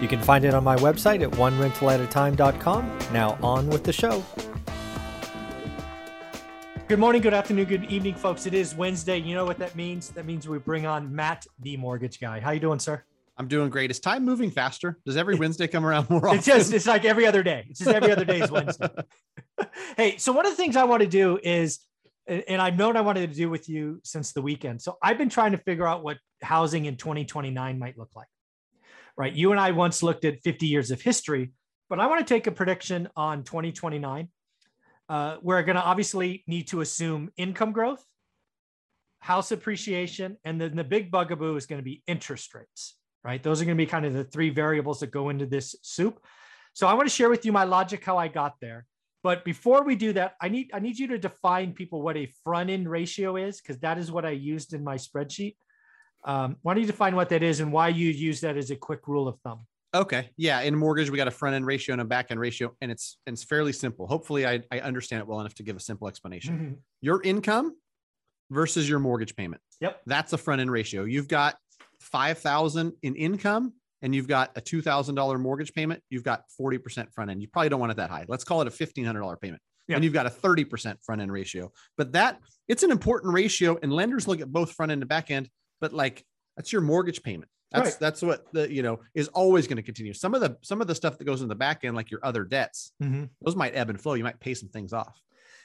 You can find it on my website at onerentalatatime.com. Now, on with the show. Good morning, good afternoon, good evening, folks. It is Wednesday. You know what that means? That means we bring on Matt, the mortgage guy. How you doing, sir? I'm doing great. Is time moving faster? Does every Wednesday come around more often? It's just it's like every other day. It's just every other day is Wednesday. hey, so one of the things I want to do is, and I've known I wanted to do with you since the weekend. So I've been trying to figure out what housing in 2029 might look like right? You and I once looked at 50 years of history, but I want to take a prediction on 2029. Uh, we're going to obviously need to assume income growth, house appreciation, and then the big bugaboo is going to be interest rates, right? Those are going to be kind of the three variables that go into this soup. So I want to share with you my logic how I got there. But before we do that, I need I need you to define people what a front end ratio is because that is what I used in my spreadsheet. Um, why don't you define what that is and why you use that as a quick rule of thumb? Okay. Yeah. In mortgage, we got a front end ratio and a back end ratio, and it's it's fairly simple. Hopefully, I, I understand it well enough to give a simple explanation. Mm-hmm. Your income versus your mortgage payment. Yep. That's a front end ratio. You've got five thousand in income and you've got a two thousand dollar mortgage payment. You've got forty percent front end. You probably don't want it that high. Let's call it a fifteen hundred dollar payment. Yep. And you've got a 30% front end ratio. But that it's an important ratio, and lenders look at both front end and back end. But like that's your mortgage payment. That's right. that's what the you know is always going to continue. Some of the some of the stuff that goes in the back end, like your other debts, mm-hmm. those might ebb and flow. You might pay some things off.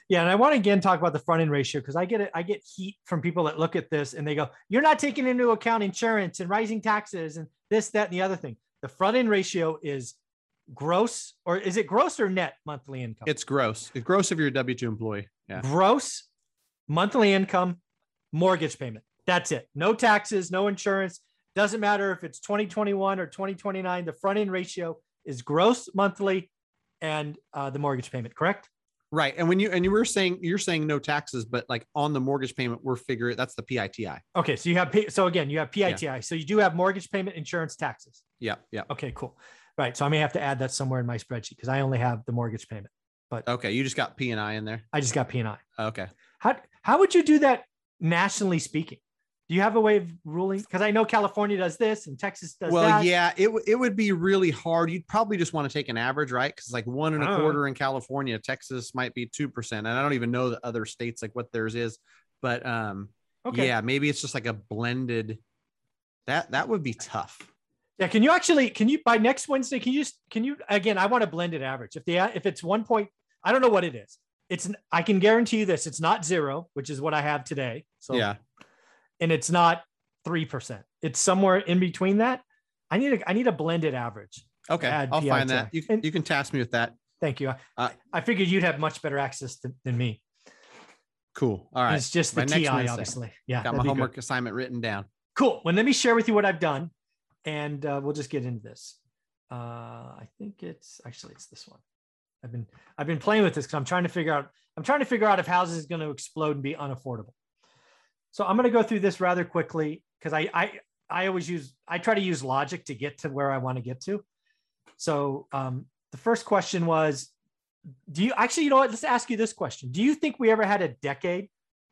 Yeah, and I want to again talk about the front end ratio because I get it. I get heat from people that look at this and they go, "You're not taking into account insurance and rising taxes and this, that, and the other thing." The front end ratio is gross, or is it gross or net monthly income? It's gross. It's gross if you're a W two employee. Yeah. Gross monthly income, mortgage payment. That's it. No taxes, no insurance. Doesn't matter if it's 2021 or 2029. The front end ratio is gross monthly and uh, the mortgage payment, correct? Right. And when you and you were saying you're saying no taxes, but like on the mortgage payment, we're figuring that's the PITI. Okay. So you have so again, you have PITI. Yeah. So you do have mortgage payment, insurance, taxes. Yeah. Yeah. Okay, cool. Right. So I may have to add that somewhere in my spreadsheet because I only have the mortgage payment. But okay, you just got P and I in there. I just got P and I. Okay. How how would you do that nationally speaking? Do you have a way of ruling? Because I know California does this and Texas does well, that. yeah, it, w- it would be really hard. You'd probably just want to take an average, right? Because like one and a quarter in California, Texas might be 2%. And I don't even know the other states, like what theirs is. But um, okay. yeah, maybe it's just like a blended. That that would be tough. Yeah, can you actually can you by next Wednesday can you can you again I want a blended average. If the if it's one point I don't know what it is. It's I can guarantee you this. It's not zero, which is what I have today. So yeah and it's not 3%. It's somewhere in between that. I need a I need a blended average. Okay. I'll find that. You, and, you can task me with that. Thank you. Uh, I figured you'd have much better access to, than me. Cool. All right. It's just the my TI, obviously. Yeah. Got my homework good. assignment written down. Cool. Well, let me share with you what I've done and uh, we'll just get into this. Uh, I think it's actually it's this one. I've been I've been playing with this because I'm trying to figure out I'm trying to figure out if houses is going to explode and be unaffordable. So I'm going to go through this rather quickly because I, I, I always use, I try to use logic to get to where I want to get to. So um, the first question was, do you actually, you know what, let's ask you this question. Do you think we ever had a decade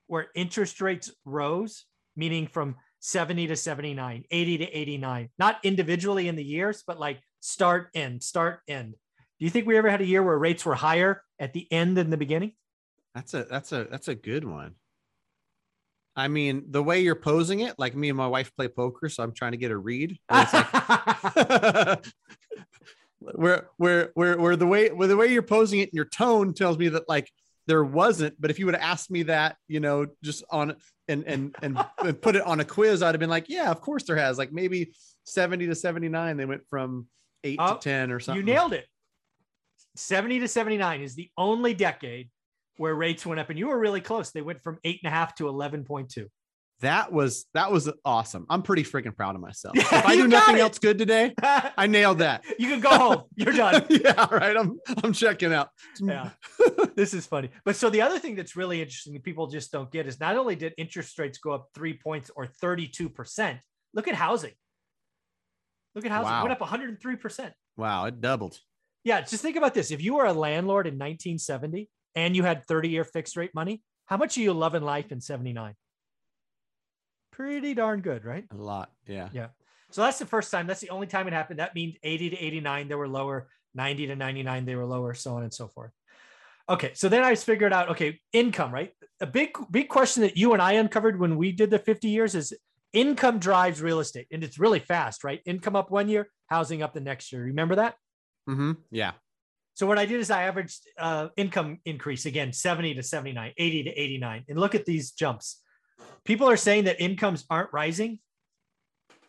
where interest rates rose, meaning from 70 to 79, 80 to 89, not individually in the years, but like start, end, start, end. Do you think we ever had a year where rates were higher at the end than the beginning? That's a that's a that's a good one. I mean, the way you're posing it, like me and my wife play poker, so I'm trying to get a read. Like, where, where, where, where the way, where the way you're posing it, and your tone tells me that like there wasn't. But if you would have asked me that, you know, just on and and and, and put it on a quiz, I'd have been like, yeah, of course there has. Like maybe 70 to 79, they went from eight oh, to 10 or something. You nailed it. 70 to 79 is the only decade where rates went up, and you were really close. They went from eight and a half to 11.2. That was that was awesome. I'm pretty freaking proud of myself. Yeah, if I do nothing it. else good today, I nailed that. you can go home. You're done. yeah, right. I'm I'm checking out. Yeah. this is funny. But so the other thing that's really interesting that people just don't get is not only did interest rates go up three points or 32%, look at housing. Look at housing. Wow. Went up 103%. Wow, it doubled. Yeah, just think about this. If you were a landlord in 1970 and you had 30 year fixed rate money, how much are you loving life in 79? Pretty darn good, right? A lot. Yeah. Yeah. So that's the first time. That's the only time it happened. That means 80 to 89, they were lower, 90 to 99, they were lower, so on and so forth. Okay. So then I figured out, okay, income, right? A big, big question that you and I uncovered when we did the 50 years is income drives real estate. And it's really fast, right? Income up one year, housing up the next year. Remember that? Mm-hmm. Yeah. So what I did is I averaged uh, income increase again, 70 to 79, 80 to 89. And look at these jumps. People are saying that incomes aren't rising.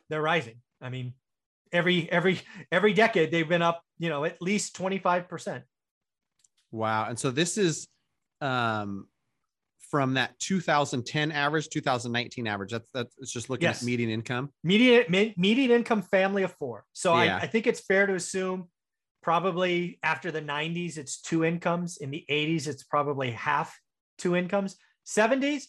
They're rising. I mean, every every every decade they've been up, you know, at least 25%. Wow. And so this is um from that 2010 average, 2019 average. That's that's it's just looking Yes. at median income. Median median income family of four. So Yeah. I, I think it's fair to assume probably after the 90s it's two incomes. In the 80s it's probably half two incomes. 70s,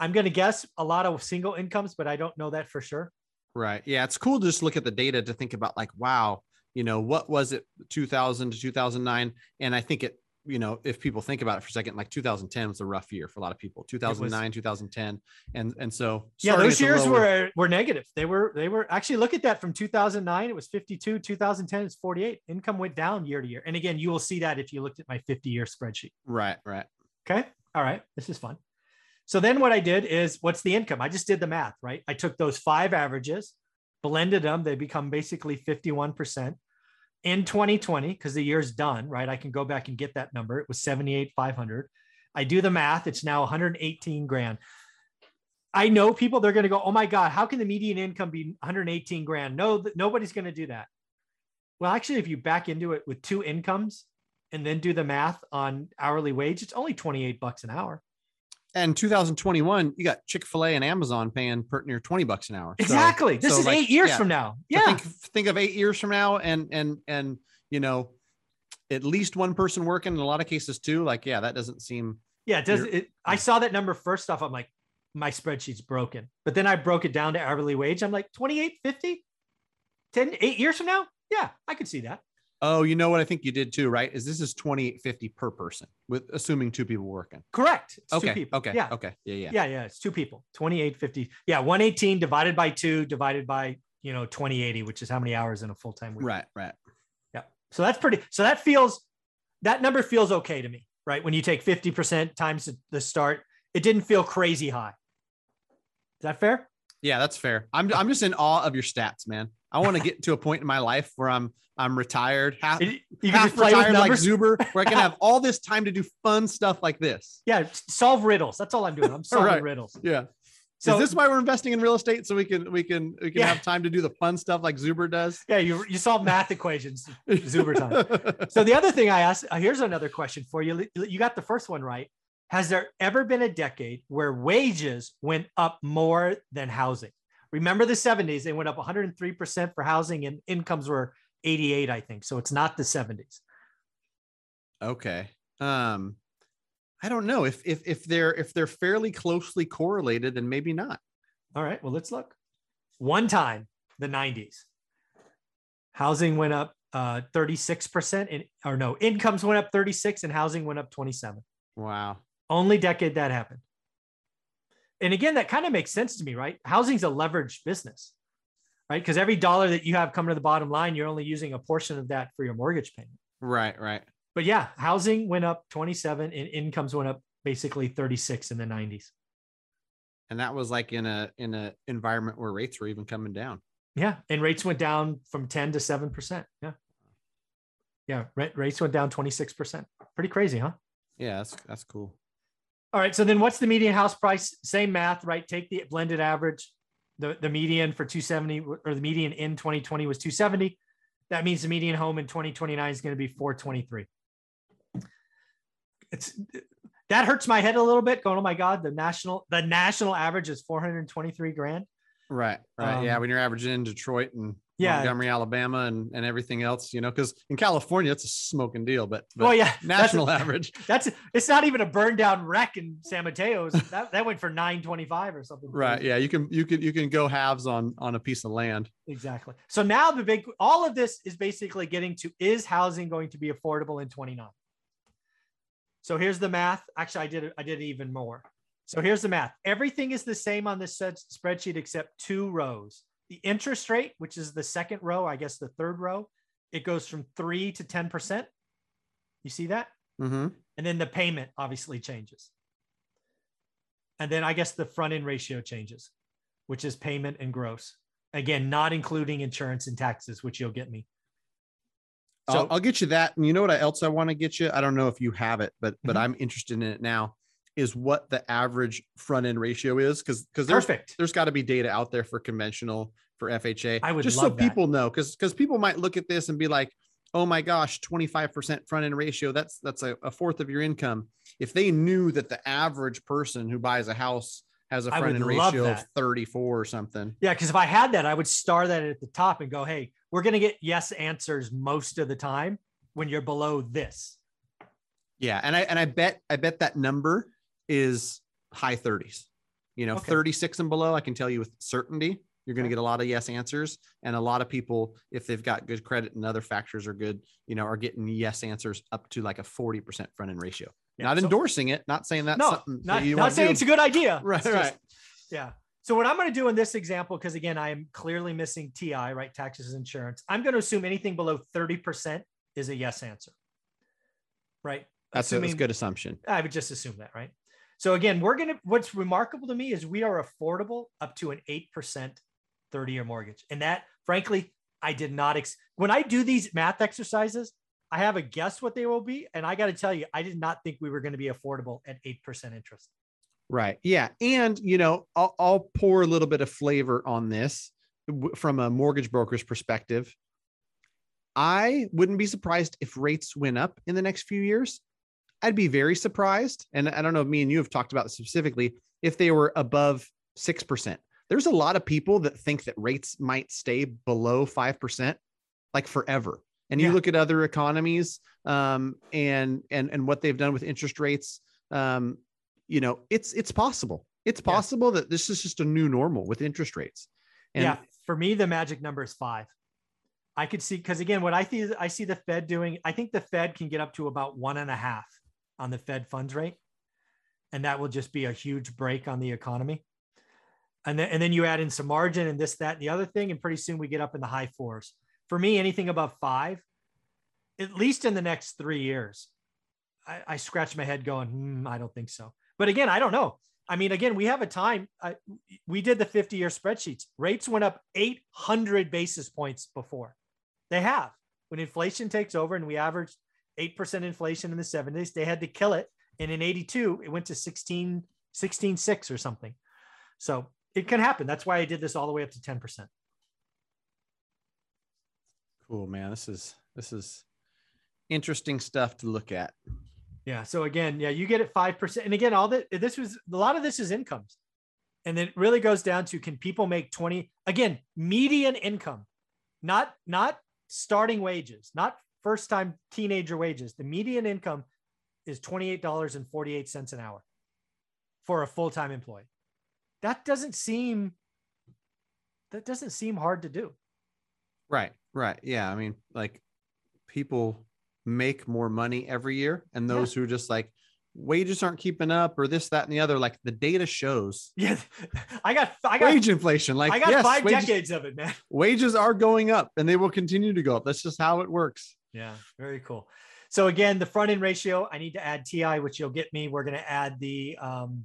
I'm going to guess a lot of single incomes, but I don't know that for sure. Right. Yeah. It's cool to just look at the data to think about like, wow, you know, what was it 2000 to 2009? And I think it, you know, if people think about it for a second, like 2010 was a rough year for a lot of people. 2009, 2010, and and so Yeah, those years lower- were were negative. They were they were actually look at that from 2009 it was 52, 2010 it's 48. Income went down year to year. And again, you will see that if you looked at my 50 year spreadsheet. right, right. Okay? All right, this is fun. So then what I did is what's the income? I just did the math, right? I took those five averages, blended them, they become basically 51% in 2020 because the year's done, right? I can go back and get that number. It was 78,500. I do the math, it's now 118 grand. I know people they're going to go, "Oh my god, how can the median income be 118 grand?" No, th- nobody's going to do that. Well, actually if you back into it with two incomes and then do the math on hourly wage, it's only 28 bucks an hour. And 2021, you got Chick Fil A and Amazon paying per near 20 bucks an hour. So- Exactly. this so, is like, eight years yeah. from now. Yeah. Think, think of eight years from now, and and and you know, at least one person working in a lot of cases too. Like, yeah, that doesn't seem. yeah. It does. It, I saw that number first off. I'm like, my spreadsheet's broken. But then I broke it down to hourly wage. I'm like, 2850, 10, eight years from now. Yeah, I could see that. Oh, you know what I think you did too, right? Is this is 2850 per person with assuming two people working. Correct. It's okay. two people. Okay. Yeah. Okay. Yeah. Yeah. Yeah. Yeah. It's two people. 2850. Yeah. 118 divided by two divided by, you know, 2080, which is how many hours in a full time week. Right. Right. Yeah. So that's pretty. So that feels, that number feels okay to me, right? When you take 50% times the- the start, it didn't feel crazy high. Is that fair? Yeah, that's fair. I'm I'm just in awe of your stats, man. I want to get to a point in my life where I'm I'm retired, half, you can half retired like. Zuber, where I can have all this time to do fun stuff like this. yeah. Solve riddles. That's all I'm doing. I'm solving Right. riddles. Yeah. So is this why we're investing in real estate so we can we can we can Yeah. have time to do the fun stuff like Zuber does? yeah, you, you solve math equations. Zuber time. So the other thing I asked, here's another question for you. You got the first one right. Has there ever been a decade where wages went up more than housing? Remember the 70s, they went up 103% for housing and incomes were 88, I think. So it's not the 70s. Okay. Um, I don't know if if if they're if they're fairly closely correlated, then maybe not. All right, well, let's look. One time, the 90s, housing went up uh, 36%, and, or no, incomes went up 36 and housing went up 27. Wow. Only decade that happened. And again, that kind of makes sense to me, right? Housing's a leveraged business, right? Because every dollar that you have coming to the bottom line, you're only using a portion of that for your mortgage payment. Right. Right. But yeah, housing went up 27 and incomes went up basically 36 in the 90s. And that was like in a in a environment where rates were even coming down. Yeah. And rates went down from 10 to 7%. Yeah. Yeah. ra- Rates went down 26%. Pretty crazy, huh? Yeah, that's that's cool. All right. So then what's the median house price? Same math, right? Take the blended average. The, the median for 270 or the median in 2020 was 270. That means the median home in 2029 is going to be 423. It's that hurts my head a little bit. Going, oh my god, the national the national average is 423 grand. Right. Right. yeah. Um, When you're averaging in Detroit and Yeah. Montgomery, Alabama, and, and everything else, you know, because in California it's a smoking deal, but, but Oh yeah, that's- national average. That's it's not even a burned down wreck in San Mateo's. That that went for 925 or something. Right. Yeah. You can you can you can go halves on on a piece of land. Exactly. So now the big all of this is basically getting to is housing going to be affordable in 29? So here's the math. Actually, I did it, I did even more. So here's the math. Everything is the same on this spreadsheet except two rows. The interest rate, which is the second row, I guess the third row, it goes from 3 to 10%. You see that? Mm-hmm. And then the payment obviously changes. And then I guess the front end ratio changes, which is payment and gross. Again, not including insurance and taxes, which you'll get me. So I'll, I'll get you that. And you know what else I want to get you? I don't know if you have it, but but Mhm. I'm interested in it now. Is what the average front end ratio is because because there's perfect. there's got to be data out there for conventional for FHA. I would just so that. people know because because people might look at this and be like, oh my gosh, 25% front end ratio. That's that's a, a fourth of your income. If they knew that the average person who buys a house has a front end ratio of 34 or something. Yeah, because if I had that, I would star that at the top and go, hey, we're going to get yes answers most of the time when you're below this. Yeah, and I and I bet I bet that number is high 30s. You know, Okay. 36 and below, I can tell you with certainty, you're going to get a lot of yes answers. And a lot of people, if they've got good credit and other factors are good, you know, are getting yes answers up to like a 40% front end ratio. Yeah, not so- endorsing it, not saying that's no, something not, that not saying it's a good idea. Right, It's just- right. Yeah. So what I'm going to do in this example, because again, I am clearly missing TI, right? Taxes, insurance. I'm going to assume anything below 30% is a yes answer. Right. That's a, that's a good assumption. I would just assume that, right? So again, we're gonna. What's remarkable to me is we are affordable up to an eight percent thirty-year mortgage, and that, frankly, I did not. Ex- when I do these math exercises, I have a guess what they will be, and I got to tell you, I did not think we were going to be affordable at eight percent interest. Right. Yeah. And, you know, I'll, I'll pour a little bit of flavor on this from a mortgage broker's perspective. I wouldn't be surprised if rates went up in the next few years. I'd be very surprised. And I don't know if me and you have talked about this specifically if they were above 6%. There's a lot of people that think that rates might stay below 5% like forever. And you Yeah. look at other economies um, and and and what they've done with interest rates. Um, you know, it's it's possible. It's Yeah. possible that this is just a new normal with interest rates. And yeah, for me, the magic number is five. I could see because again, what I see, I see the Fed doing. I think the Fed can get up to about one and a half on the Fed funds rate, and that will just be a huge brake on the economy. And then, and then you add in some margin and this, that, and the other thing, and pretty soon we get up in the high fours. For me, anything above five, at least in the next three years, I, I scratch my head going, hmm, I don't think so. But again, I don't know. I mean, again, we have a time. I, we did the 50 year spreadsheets. Rates went up 800 basis points before. They have. When inflation takes over and we averaged 8% inflation in the 70s, they had to kill it. And in 82, it went to 16, 16, 6 or something. So it can happen. That's why I did this all the way up to 10%. cool, man. This is this is interesting stuff to look at. Yeah. So again, yeah, you get it 5%. And again, all that this was a lot of this is incomes. And then it really goes down to can people make 20 again, median income, not not starting wages, not first time teenager wages. The median income is $28.48 an hour for a full-time employee. That doesn't seem that doesn't seem hard to do. Right. Right. Yeah. I mean, like people make more money every year, and Yeah. those who just like wages aren't keeping up or this, that, and the other, like the data shows Yeah. I got I got wage inflation. Like I got yes, five wages, decades of it, man. wages are going up and they will continue to go up. That's just how it works. Yeah, very cool. So again, the front end ratio, I need to add TI, which you'll get me. We're going to add the um,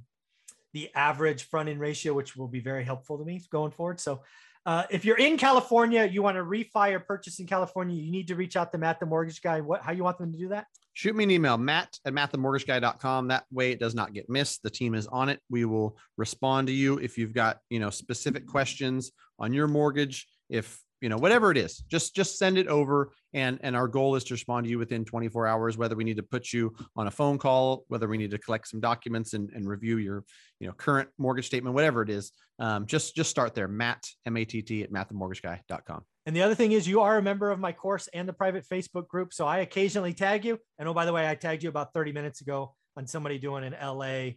the average front end ratio, which will be very helpful to me going forward. So uh, if you're in California, you want to refi or purchase in California, you need to reach out to Matt, the mortgage guy. What, how you want them to do that? shoot me an email, matt at mattthemortgageguy.com. That way it does not get missed. The team is on it. We will respond to you if you've got, you know, specific questions on your mortgage. If you know, whatever it is, just just send it over. And and our goal is to respond to you within 24 hours, whether we need to put you on a phone call, whether we need to collect some documents and, and review your, you know, current mortgage statement, whatever it is. Um, just just start there, Matt M A T T at mattthemortgageguy.com. And the other thing is, you are a member of my course and the private Facebook group. So I occasionally tag you. And oh, by the way, I tagged you about 30 minutes ago on somebody doing an LA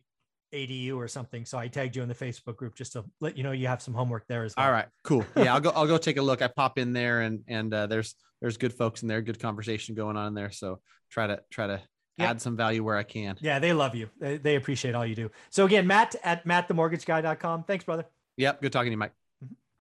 ADU or something. So I tagged you in the Facebook group just to let you know you have some homework there as well. All right, cool. Yeah, I'll go. I'll go take a look. I pop in there and and uh, there's there's good folks in there, good conversation going on in there. So try to try to Yeah. add some value where I can. Yeah, they love you. They, they appreciate all you do. So again, Matt at mattthemortgageguy.com. Thanks, brother. Yep. Good talking to you, Mike.